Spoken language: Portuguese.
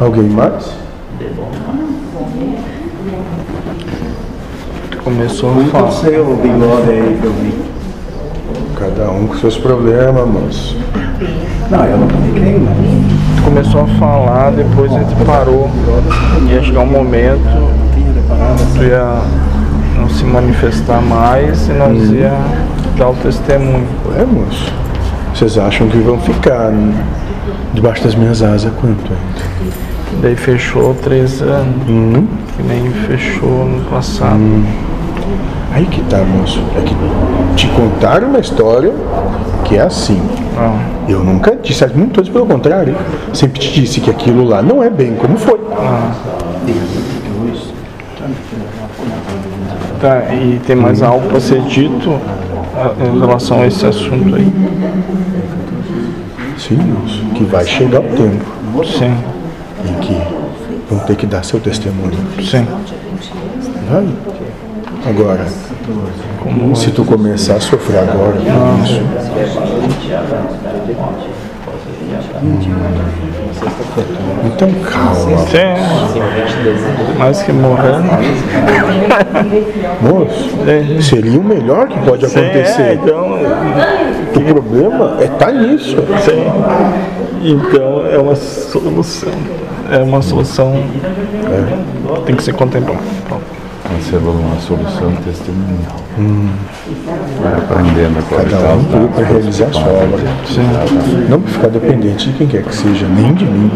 Alguém mais? Começou a falar. seu bigode aí que eu vi. Cada um com seus problemas, moço. Não, eu não fiquei, mas Começou a falar, depois a gente parou. Ia chegar um momento, tu ia não se manifestar mais e nós ia dar o testemunho. É, moço. Vocês acham que vão ficar debaixo das minhas asas quanto ainda? Daí fechou três anos, Hum? que nem fechou no passado. Aí que tá, moço. É que te contaram uma história que é assim. Ah, Eu nunca disse, muito antes pelo contrário. Sempre te disse que aquilo lá não é bem como foi. tá, e tem mais algo para ser dito ah, em relação a esse assunto aí? Sim. Que vai chegar o tempo Sim, em que vão ter que dar seu testemunho. sim. Vai. Agora, se tu começar a sofrer agora com isso, então calma, Sim. Mais que morrer. moço. Seria o melhor que pode Sim, é, acontecer. então, O problema é estar nisso. sim. Então é uma solução. É uma solução. Tem que ser contemplada. Marcelo, uma solução testemunhal. Vai aprendendo a Cada qualidade um para realizar a sua obra. Não para ficar dependente de quem quer que seja, nem de mim.